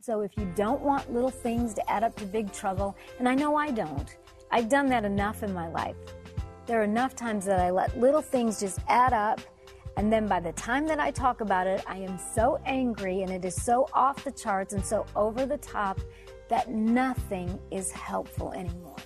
And so if you don't want little things to add up to big trouble, and I know I don't, I've done that enough in my life. There are enough times that I let little things just add up, and then by the time that I talk about it, I am so angry and it is so off the charts and so over the top that nothing is helpful anymore.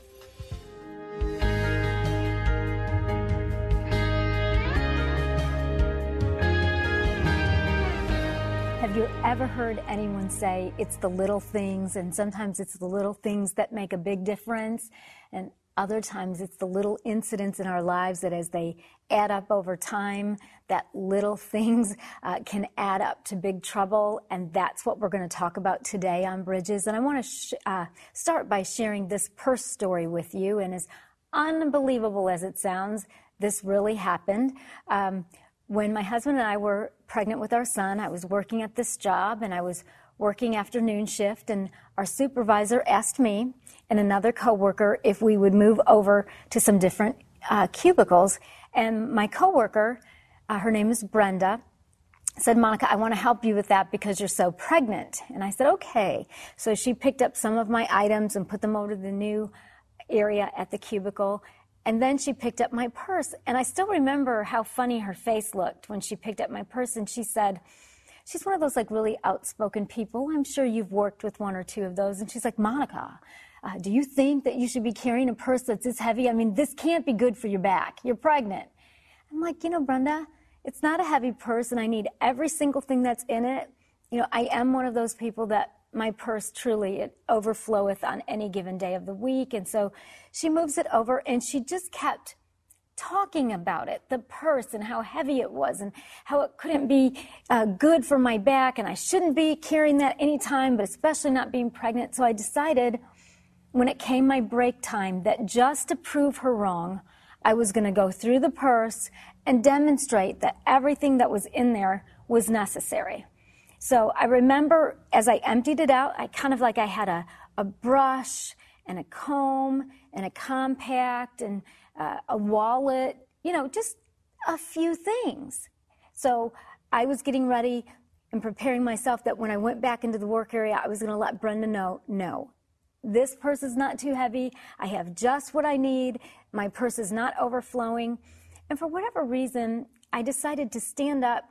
Have you ever heard anyone say it's the little things, and sometimes it's the little things that make a big difference, and other times it's the little incidents in our lives that as they add up over time, that little things uh, can add up to big trouble, and that's what we're going to talk about today on Bridges. And I want to sh- uh, start by sharing this purse story with you, and as unbelievable as it sounds, this really happened. Um, when my husband and I were pregnant with our son, I was working at this job and I was working afternoon shift and our supervisor asked me and another coworker if we would move over to some different uh, cubicles. And my coworker uh, her name is brenda said monica i want to help you with that because you're so pregnant. And i said okay. So she picked up some of my items and put them over to the new area at the cubicle and then she picked up my purse. And I still remember how funny her face looked when she picked up my purse and she said, She's one of those like really outspoken people. I'm sure you've worked with one or two of those. And she's like, Monica, uh, do you think that you should be carrying a purse that's this heavy? I mean, this can't be good for your back. You're pregnant. I'm like, you know, Brenda, it's not a heavy purse and I need every single thing that's in it. You know, I am one of those people that my purse truly it overfloweth on any given day of the week. And so she moves it over and she just kept talking about it the purse and how heavy it was and how it couldn't be uh, good for my back and i shouldn't be carrying that anytime but especially not being pregnant. So i decided when it came my break time that just to prove her wrong i was going to go through the purse and demonstrate that everything that was in there was necessary so I remember as I emptied it out, I kind of like I had a, a brush and a comb and a compact and uh, a wallet, you know, just a few things. So I was getting ready and preparing myself that when I went back into the work area, I was going to let Brenda know, no, this purse is not too heavy. I have just what I need. My purse is not overflowing. And for whatever reason, I decided to stand up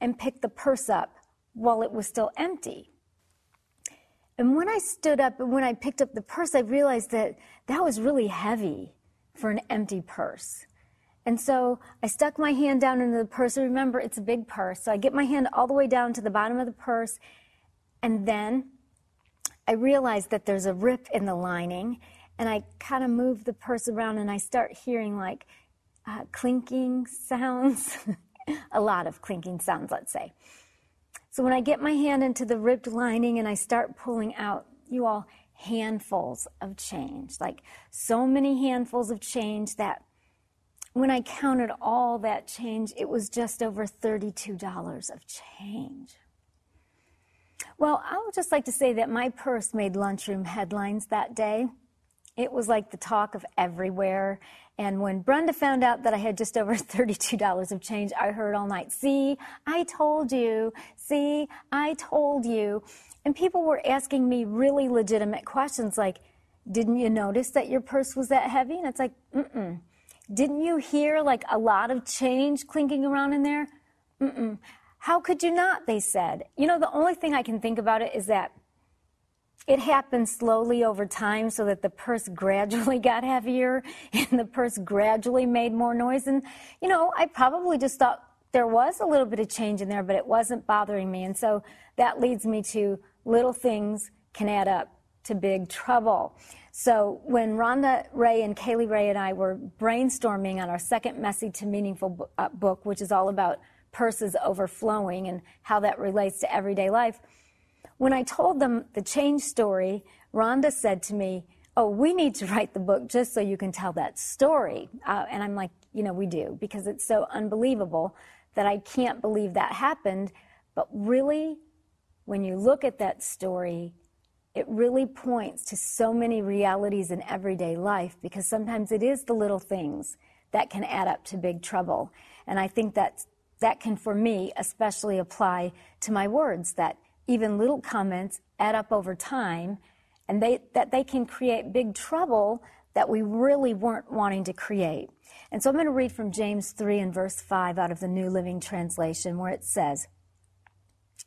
and pick the purse up while it was still empty. And when I stood up and when I picked up the purse, I realized that that was really heavy for an empty purse. And so I stuck my hand down into the purse. And remember, it's a big purse. So I get my hand all the way down to the bottom of the purse. And then I realize that there's a rip in the lining. And I kind of move the purse around and I start hearing like uh, clinking sounds, a lot of clinking sounds, let's say. So when I get my hand into the ripped lining and I start pulling out, you all, handfuls of change, like so many handfuls of change that when I counted all that change, it was just over $32 of change. Well, I would just like to say that my purse made lunchroom headlines that day. It was like the talk of everywhere. And when Brenda found out that I had just over $32 of change, I heard all night, see, I told you, see, I told you. And people were asking me really legitimate questions like, didn't you notice that your purse was that heavy? And it's like, mm-mm. Didn't you hear like a lot of change clinking around in there? Mm-mm. How could you not? They said. You know, the only thing I can think about it is that it happened slowly over time so that the purse gradually got heavier and the purse gradually made more noise. And, you know, I probably just thought there was a little bit of change in there, but it wasn't bothering me. And so that leads me to little things can add up to big trouble. So when Rhonda Rhea and Kaley Rhea and I were brainstorming on our second Messy to Meaningful uh, book, which is all about purses overflowing and how that relates to everyday life, when I told them the change story, Rhonda said to me, Oh, we need to write the book just so you can tell that story. Uh, and I'm like, You know, we do, because it's so unbelievable that I can't believe that happened. But really, when you look at that story, it really points to so many realities in everyday life because sometimes it is the little things that can add up to big trouble. And I think that that can, for me, especially apply to my words that even little comments add up over time and they, that they can create big trouble that we really weren't wanting to create. And so I'm going to read from James 3 and verse 5 out of the New Living Translation where it says,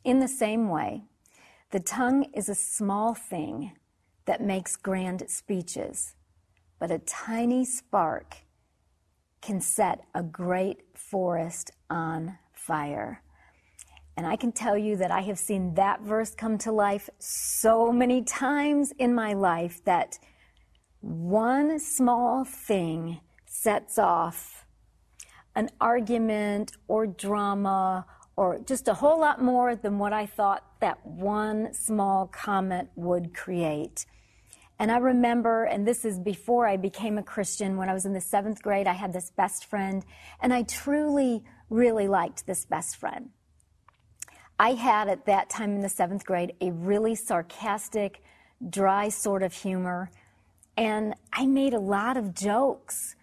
In the same way, the tongue is a small thing that makes grand speeches, but a tiny spark can set a great forest on fire. And I can tell you that I have seen that verse come to life so many times in my life that one small thing sets off an argument or drama or just a whole lot more than what I thought that one small comment would create. And I remember, and this is before I became a Christian, when I was in the seventh grade, I had this best friend, and I truly, really liked this best friend. I had at that time in the seventh grade a really sarcastic, dry sort of humor, and I made a lot of jokes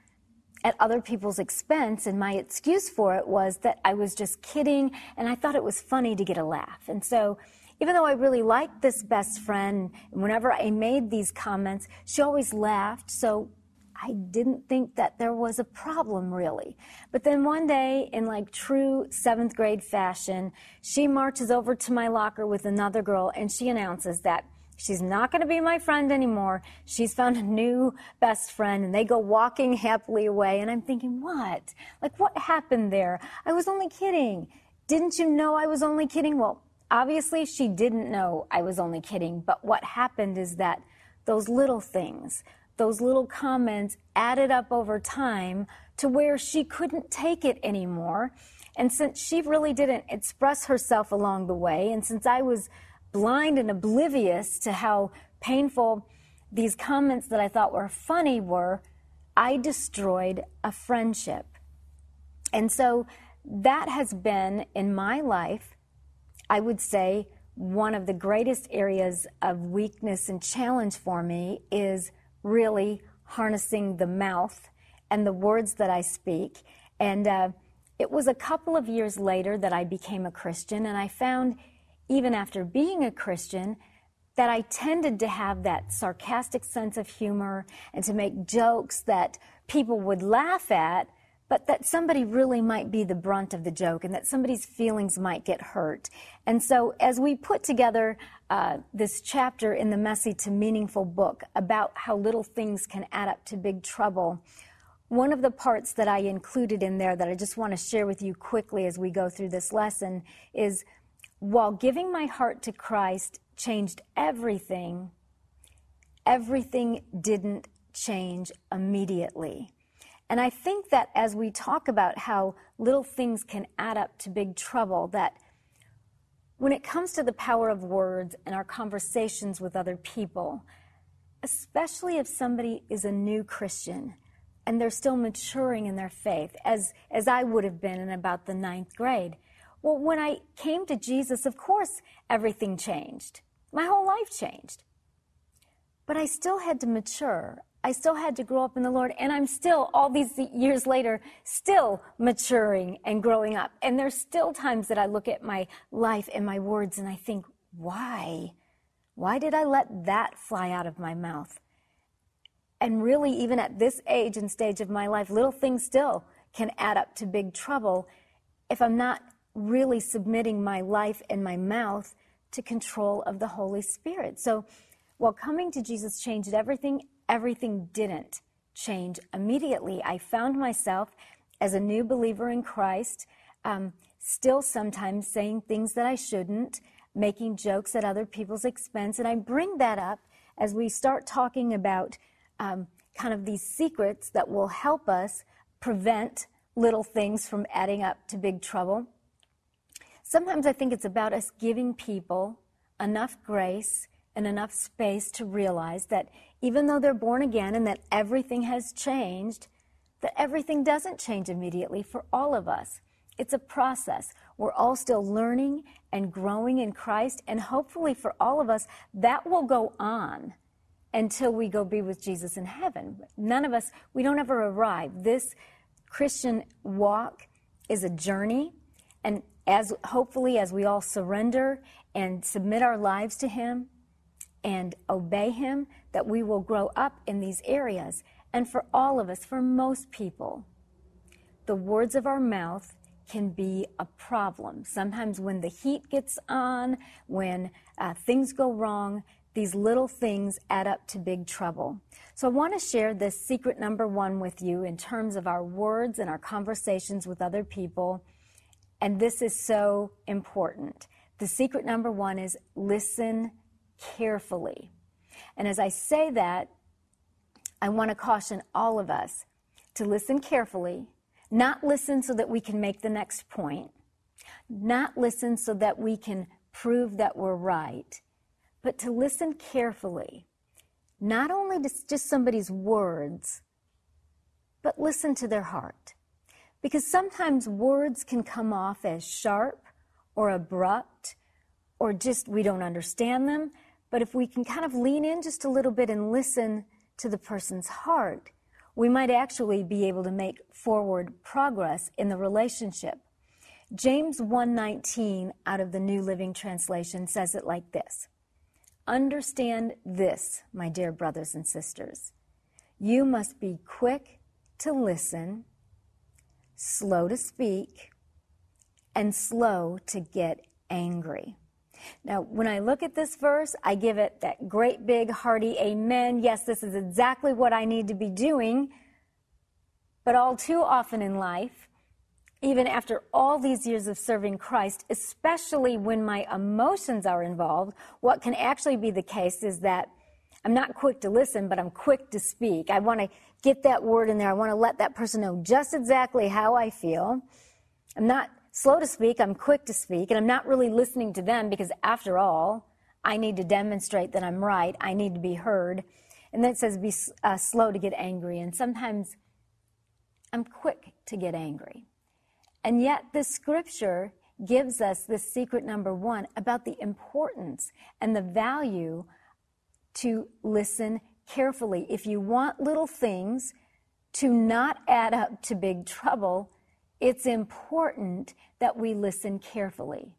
at other people's expense, and my excuse for it was that I was just kidding, and I thought it was funny to get a laugh. And so, even though I really liked this best friend, whenever I made these comments, she always laughed. So I didn't think that there was a problem really. But then one day, in like true seventh grade fashion, she marches over to my locker with another girl and she announces that she's not going to be my friend anymore. She's found a new best friend and they go walking happily away. And I'm thinking, what? Like, what happened there? I was only kidding. Didn't you know I was only kidding? Well, obviously she didn't know I was only kidding. But what happened is that those little things, those little comments added up over time to where she couldn't take it anymore. And since she really didn't express herself along the way, and since I was blind and oblivious to how painful these comments that I thought were funny were, I destroyed a friendship. And so that has been in my life, I would say, one of the greatest areas of weakness and challenge for me is really harnessing the mouth and the words that I speak. And uh, it was a couple of years later that I became a Christian, and I found, even after being a Christian, that I tended to have that sarcastic sense of humor and to make jokes that people would laugh at, but that somebody really might be the brunt of the joke and that somebody's feelings might get hurt. And so, as we put together uh, this chapter in the Messy to Meaningful book about how little things can add up to big trouble, one of the parts that I included in there that I just want to share with you quickly as we go through this lesson is while giving my heart to Christ changed everything, everything didn't change immediately. And I think that as we talk about how little things can add up to big trouble, that when it comes to the power of words and our conversations with other people, especially if somebody is a new Christian and they're still maturing in their faith, as, as I would have been in about the ninth grade. Well, when I came to Jesus, of course, everything changed. My whole life changed. But I still had to mature. I still had to grow up in the Lord, and I'm still, all these years later, still maturing and growing up. And there's still times that I look at my life and my words and I think, why? Why did I let that fly out of my mouth? And really, even at this age and stage of my life, little things still can add up to big trouble if I'm not really submitting my life and my mouth to control of the Holy Spirit. So, while coming to Jesus changed everything, everything didn't change immediately. I found myself as a new believer in Christ, um, still sometimes saying things that I shouldn't, making jokes at other people's expense. And I bring that up as we start talking about um, kind of these secrets that will help us prevent little things from adding up to big trouble. Sometimes I think it's about us giving people enough grace and enough space to realize that even though they're born again and that everything has changed, that everything doesn't change immediately for all of us. It's a process. We're all still learning and growing in Christ, and hopefully for all of us, that will go on until we go be with Jesus in heaven. None of us, we don't ever arrive. This Christian walk is a journey, and as hopefully as we all surrender and submit our lives to Him, and obey Him, that we will grow up in these areas. And for all of us, for most people, the words of our mouth can be a problem. Sometimes when the heat gets on, when uh, things go wrong, these little things add up to big trouble. So I want to share this secret number one with you in terms of our words and our conversations with other people. And this is so important. The secret number one is listen carefully. And as I say that, I want to caution all of us to listen carefully, not listen so that we can make the next point, not listen so that we can prove that we're right, but to listen carefully, not only to just somebody's words, but listen to their heart. Because sometimes words can come off as sharp or abrupt or just we don't understand them. But if we can kind of lean in just a little bit and listen to the person's heart, we might actually be able to make forward progress in the relationship. James 1:19 out of the New Living Translation says it like this. Understand this, my dear brothers and sisters. You must be quick to listen, slow to speak, and slow to get angry. Now, when I look at this verse, I give it that great big hearty amen. Yes, this is exactly what I need to be doing. But all too often in life, even after all these years of serving Christ, especially when my emotions are involved, what can actually be the case is that I'm not quick to listen, but I'm quick to speak. I want to get that word in there. I want to let that person know just exactly how I feel. I'm not slow to speak, I'm quick to speak, and I'm not really listening to them because, after all, I need to demonstrate that I'm right. I need to be heard. And then it says, be uh, slow to get angry. And sometimes I'm quick to get angry. And yet, this scripture gives us this secret number one about the importance and the value to listen carefully. If you want little things to not add up to big trouble, it's important that we listen carefully.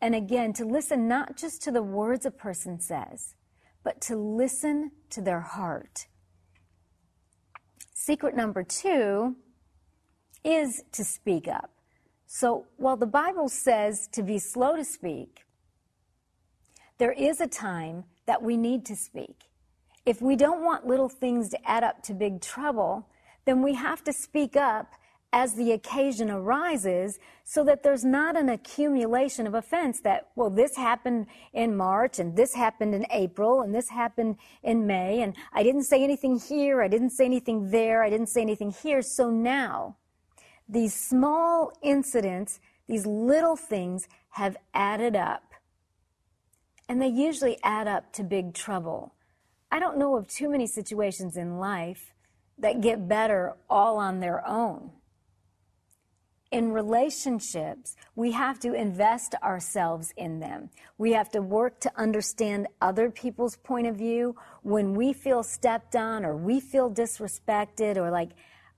And again, to listen not just to the words a person says, but to listen to their heart. Secret number two is to speak up. So while the Bible says to be slow to speak, there is a time that we need to speak. If we don't want little things to add up to big trouble, then we have to speak up as the occasion arises so that there's not an accumulation of offense that, well, this happened in March and this happened in April and this happened in May and I didn't say anything here, I didn't say anything there, I didn't say anything here. So now these small incidents, these little things have added up. And they usually add up to big trouble. I don't know of too many situations in life that get better all on their own in relationships, we have to invest ourselves in them. We have to work to understand other people's point of view. When we feel stepped on or we feel disrespected or like,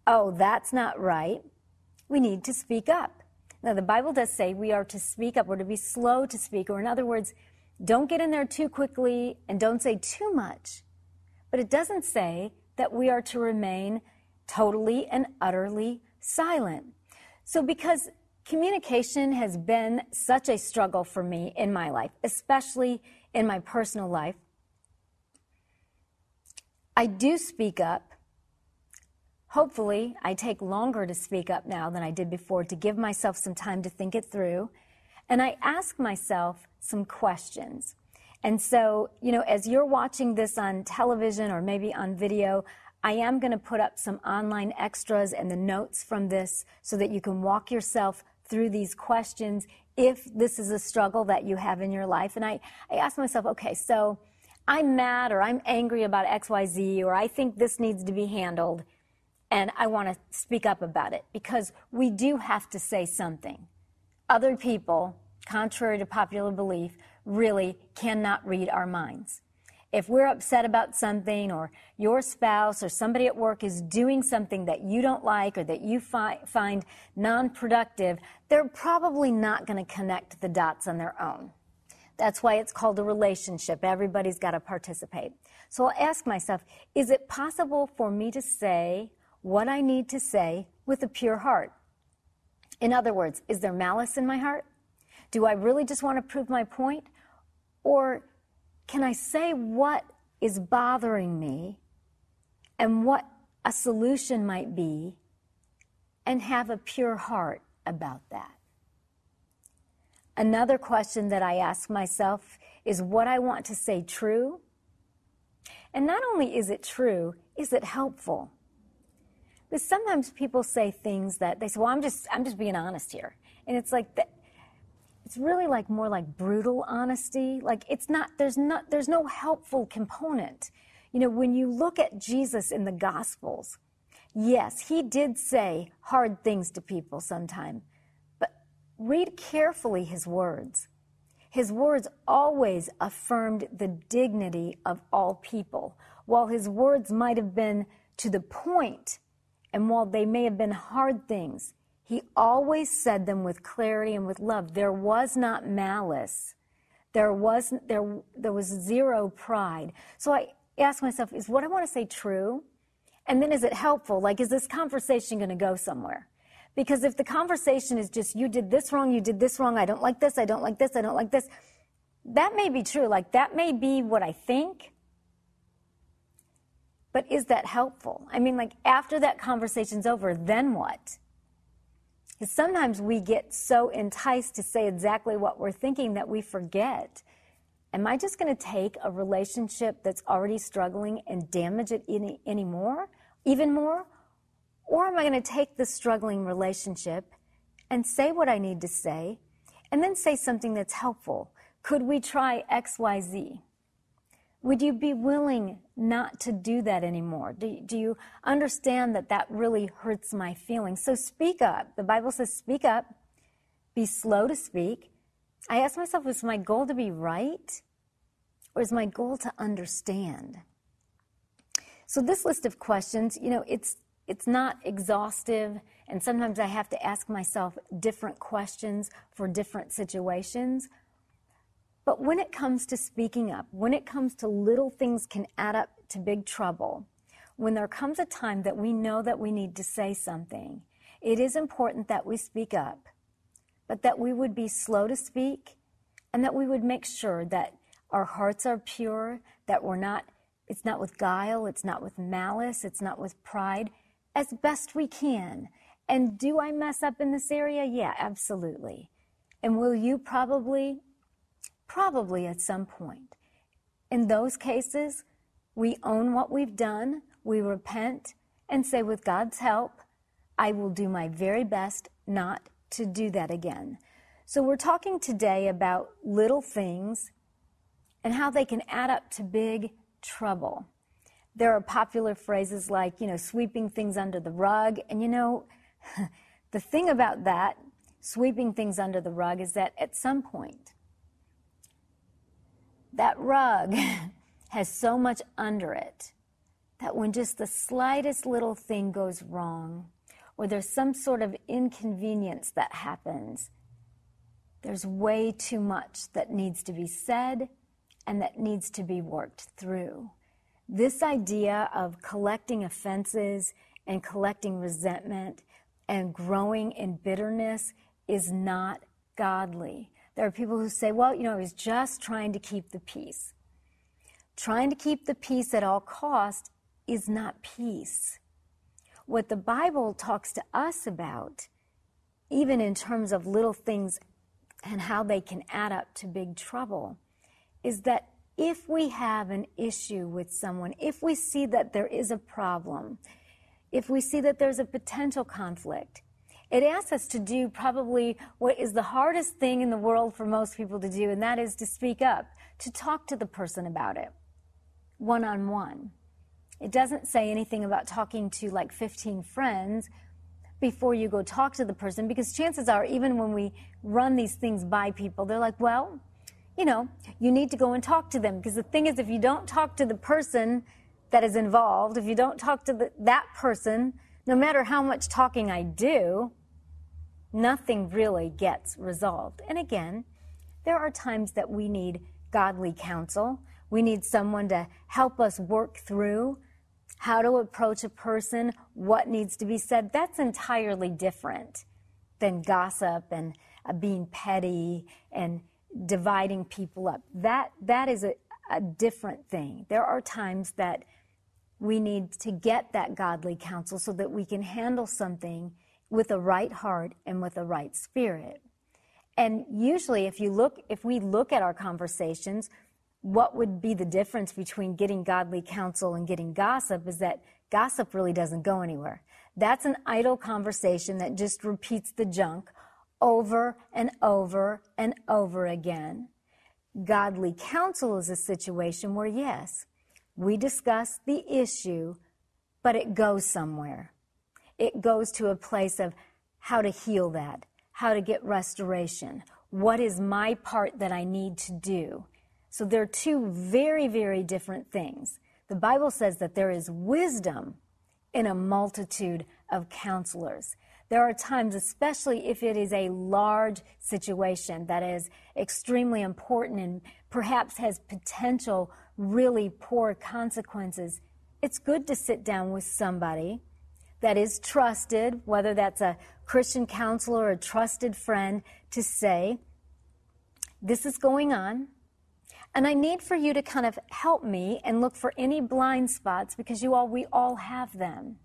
oh, that's not right, we need to speak up. Now, the Bible does say we are to speak up or to be slow to speak, or in other words, don't get in there too quickly and don't say too much. But it doesn't say that we are to remain totally and utterly silent. So, because communication has been such a struggle for me in my life, especially in my personal life, I do speak up. Hopefully, I take longer to speak up now than I did before to give myself some time to think it through. And I ask myself some questions. And so, you know, as you're watching this on television or maybe on video, I am going to put up some online extras and the notes from this so that you can walk yourself through these questions if this is a struggle that you have in your life. And I, I ask myself, okay, so I'm mad or I'm angry about XYZ or I think this needs to be handled and I want to speak up about it because we do have to say something. Other people, contrary to popular belief, really cannot read our minds. If we're upset about something, or your spouse or somebody at work is doing something that you don't like or that you fi- find non productive, they're probably not going to connect the dots on their own. That's why it's called a relationship. Everybody's got to participate. So I'll ask myself, is it possible for me to say what I need to say with a pure heart? In other words, is there malice in my heart? Do I really just want to prove my point? Or can I say what is bothering me and what a solution might be and have a pure heart about that? Another question that I ask myself is what I want to say true? And not only is it true, is it helpful? Because sometimes people say things that they say, well, I'm just, I'm just being honest here. And it's like, that, it's really like more like brutal honesty. Like it's not, there's not, there's no helpful component. You know, when you look at Jesus in the Gospels, yes, he did say hard things to people sometime, But Read carefully his words. His words always affirmed the dignity of all people. While his words might have been to the point, and while they may have been hard things, he always said them with clarity and with love. There was not malice. There was there there was zero pride. So I ask myself, is what I want to say true? And then is it helpful? Like, is this conversation going to go somewhere? Because if the conversation is just, you did this wrong, you did this wrong, I don't like this, I don't like this, I don't like this, that may be true. Like, that may be what I think. But is that helpful? I mean, like, after that conversation's over, then what? Sometimes we get so enticed to say exactly what we're thinking that we forget. Am I just going to take a relationship that's already struggling and damage it any, any more, even more? Or am I going to take this struggling relationship and say what I need to say and then say something that's helpful? Could we try XYZ? Would you be willing not to do that anymore? Do, do you understand that that really hurts my feelings? So speak up. The Bible says speak up, be slow to speak. I ask myself, is my goal to be right or is my goal to understand? So this list of questions, you know, it's it's not exhaustive, and sometimes I have to ask myself different questions for different situations. But when it comes to speaking up, when it comes to little things can add up to big trouble, when there comes a time that we know that we need to say something, it is important that we speak up, but that we would be slow to speak and that we would make sure that our hearts are pure, that we're not, it's not with guile, it's not with malice, it's not with pride, as best we can. And do I mess up in this area? Yeah, absolutely. And will you probably? Probably at some point. In those cases, we own what we've done, we repent, and say, with God's help, I will do my very best not to do that again. So, we're talking today about little things and how they can add up to big trouble there are popular phrases like, you know, sweeping things under the rug. And you know, the thing about that, sweeping things under the rug, is that at some point, that rug has so much under it that when just the slightest little thing goes wrong, or there's some sort of inconvenience that happens, there's way too much that needs to be said and that needs to be worked through. This idea of collecting offenses and collecting resentment and growing in bitterness is not godly. There are people who say, well, you know, he's just trying to keep the peace. Trying to keep the peace at all cost is not peace. What the Bible talks to us about, even in terms of little things and how they can add up to big trouble, is that if we have an issue with someone, if we see that there is a problem, if we see that there's a potential conflict, it asks us to do probably what is the hardest thing in the world for most people to do, and that is to speak up, to talk to the person about it, one on one. It doesn't say anything about talking to like 15 friends before you go talk to the person, because chances are, even when we run these things by people, they're like, well, you know, you need to go and talk to them. Because the thing is, if you don't talk to the person that is involved, if you don't talk to the, that person, no matter how much talking I do, nothing really gets resolved. And again, there are times that we need godly counsel. We need someone to help us work through how to approach a person, what needs to be said. That's entirely different than gossip and uh, being petty and dividing people up. That, that is a, a different thing. There are times that we need to get that godly counsel so that we can handle something with a right heart and with a right spirit. And usually if you look if we look at our conversations, what would be the difference between getting godly counsel and getting gossip is that gossip really doesn't go anywhere. That's an idle conversation that just repeats the junk over and over and over again. Godly counsel is a situation where, yes, we discuss the issue, but it goes somewhere. It goes to a place of how to heal that, how to get restoration. What is my part that I need to do? So they're two very, very different things. The Bible says that there is wisdom in a multitude of counselors. There are times, especially if it is a large situation that is extremely important and perhaps has potential really poor consequences, it's good to sit down with somebody that is trusted, whether that's a Christian counselor or a trusted friend, to say, This is going on. And I need for you to kind of help me and look for any blind spots because you all, we all have them.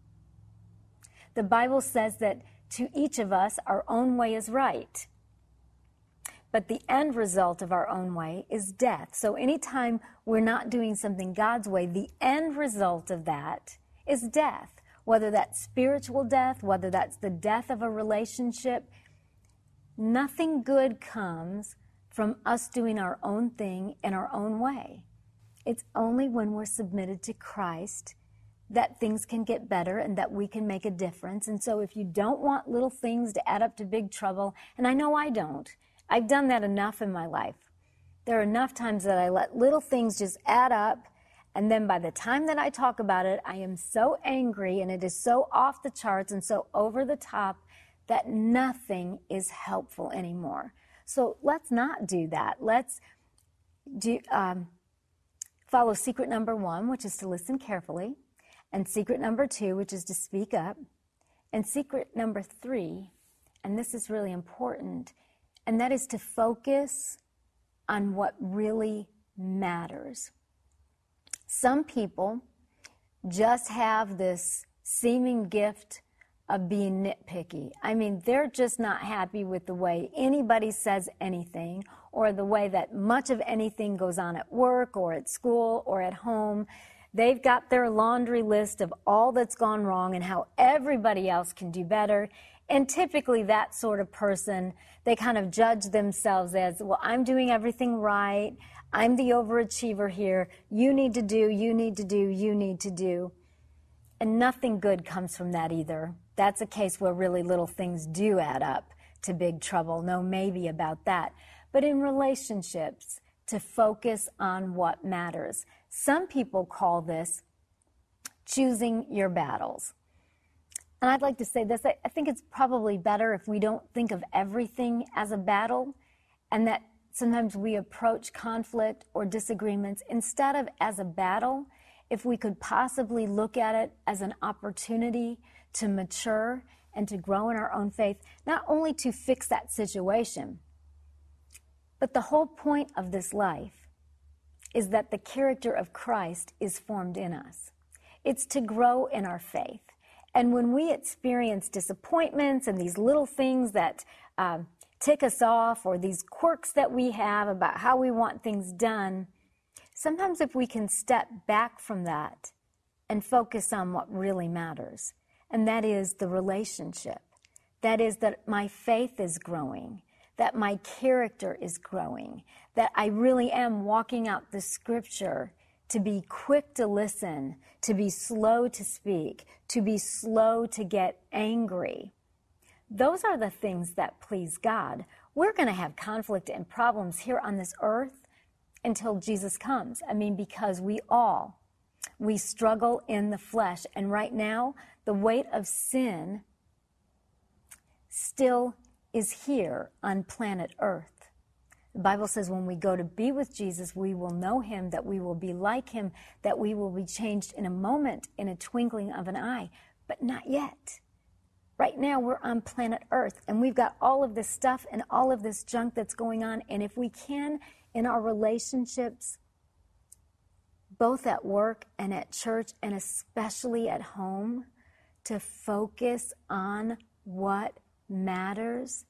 The Bible says that to each of us, our own way is right. But the end result of our own way is death. So anytime we're not doing something God's way, the end result of that is death. Whether that's spiritual death, whether that's the death of a relationship, nothing good comes from us doing our own thing in our own way. It's only when we're submitted to Christ that things can get better and that we can make a difference. And so if you don't want little things to add up to big trouble, and I know I don't, I've done that enough in my life. There are enough times that I let little things just add up. And then by the time that I talk about it, I am so angry and it is so off the charts and so over the top that nothing is helpful anymore. So let's not do that. Let's do, um, follow secret number one, which is to listen carefully, and secret number two, which is to speak up, and secret number three, and this is really important, and that is to focus on what really matters. Some people just have this seeming gift of being nitpicky. I mean, they're just not happy with the way anybody says anything or the way that much of anything goes on at work or at school or at home. They've got their laundry list of all that's gone wrong and how everybody else can do better. And typically, that sort of person, they kind of judge themselves as, well, I'm doing everything right. I'm the overachiever here. You need to do, you need to do, you need to do. And nothing good comes from that either. That's a case where really little things do add up to big trouble. No maybe about that. But in relationships, to focus on what matters. Some people call this choosing your battles. And I'd like to say this I think it's probably better if we don't think of everything as a battle and that sometimes we approach conflict or disagreements instead of as a battle, if we could possibly look at it as an opportunity to mature and to grow in our own faith, not only to fix that situation, but the whole point of this life is that the character of Christ is formed in us. It's to grow in our faith. And when we experience disappointments and these little things that uh, tick us off or these quirks that we have about how we want things done, sometimes if we can step back from that and focus on what really matters, and that is the relationship, that is that my faith is growing, that my character is growing, that I really am walking out the scripture to be quick to listen, to be slow to speak, to be slow to get angry. Those are the things that please God. We're going to have conflict and problems here on this earth until Jesus comes. I mean, because we all, we struggle in the flesh. And right now, the weight of sin still is here on planet earth. The Bible says when we go to be with Jesus, we will know him, that we will be like him, that we will be changed in a moment, in a twinkling of an eye, but not yet. Right now, we're on planet Earth and we've got all of this stuff and all of this junk that's going on. And if we can, in our relationships, both at work and at church, and especially at home, to focus on what matters.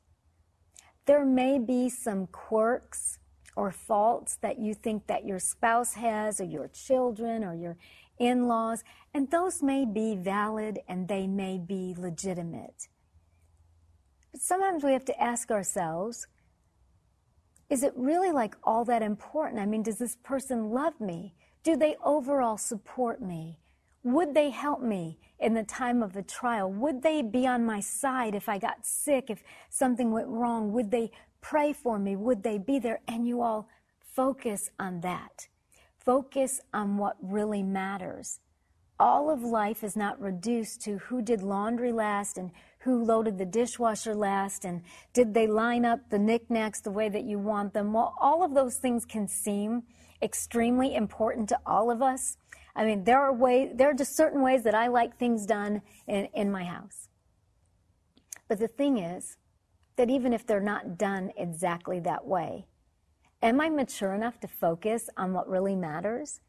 There may be some quirks or faults that you think that your spouse has or your children or your in-laws, and those may be valid and they may be legitimate. But sometimes we have to ask ourselves, is it really like all that important? I mean, does this person love me? Do they overall support me? Would they help me in the time of the trial? Would they be on my side if I got sick, if something went wrong? Would they pray for me? Would they be there? And you all focus on that. Focus on what really matters. All of life is not reduced to who did laundry last and who loaded the dishwasher last and did they line up the knickknacks the way that you want them. Well, all of those things can seem extremely important to all of us. I mean, there are ways, there are just certain ways that I like things done in, in my house. But the thing is that even if they're not done exactly that way, am I mature enough to focus on what really matters?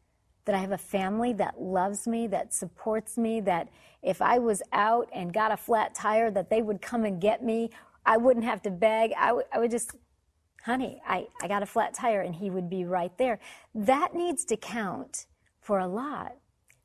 That I have a family that loves me, that supports me, that if I was out and got a flat tire, that they would come and get me. I wouldn't have to beg. I, w- I would just honey, I, I got a flat tire, and he would be right there. That needs to count for a lot.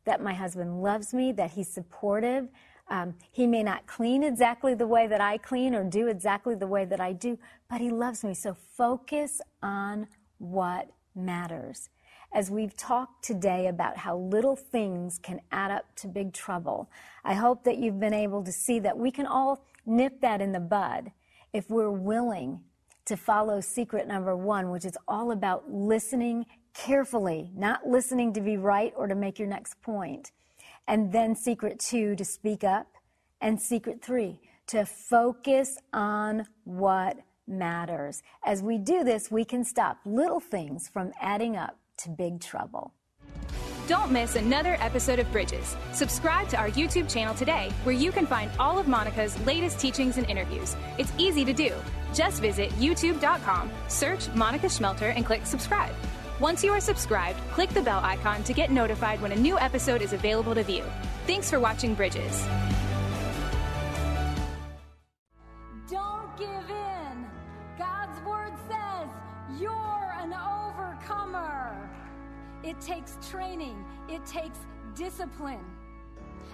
That my husband loves me, that he's supportive. Um, he may not clean exactly the way that I clean or do exactly the way that I do, but he loves me. So focus on what matters. As we've talked today about how little things can add up to big trouble, I hope that you've been able to see that we can all nip that in the bud if we're willing to follow secret number one, which is all about listening carefully, not listening to be right or to make your next point. And then secret two, to speak up. And secret three, to focus on what matters. As we do this, we can stop little things from adding up to big trouble. Don't miss another episode of Bridges. Subscribe to our YouTube channel today, where you can find all of Monica's latest teachings and interviews. It's easy to do. Just visit youtube.com, search Monica Schmelter, and click subscribe. Once you are subscribed, click the bell icon to get notified when a new episode is available to view. Thanks for watching Bridges. Don't give in. God's word says you're an overcomer. It takes training, it takes discipline.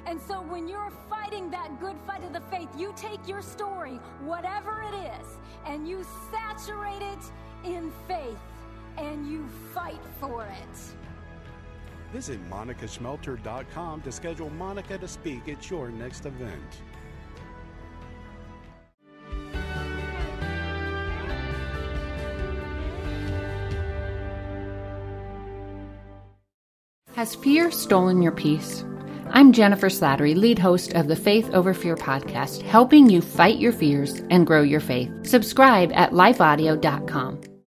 And so when you're fighting that good fight of the faith, you take your story, whatever it is, and you saturate it in faith and you fight for it. Visit monicaschmelter.com to schedule Monica to speak at your next event. Has fear stolen your peace? I'm Jennifer Slattery, lead host of the Faith Over Fear podcast, helping you fight your fears and grow your faith. Subscribe at lifeaudio.com.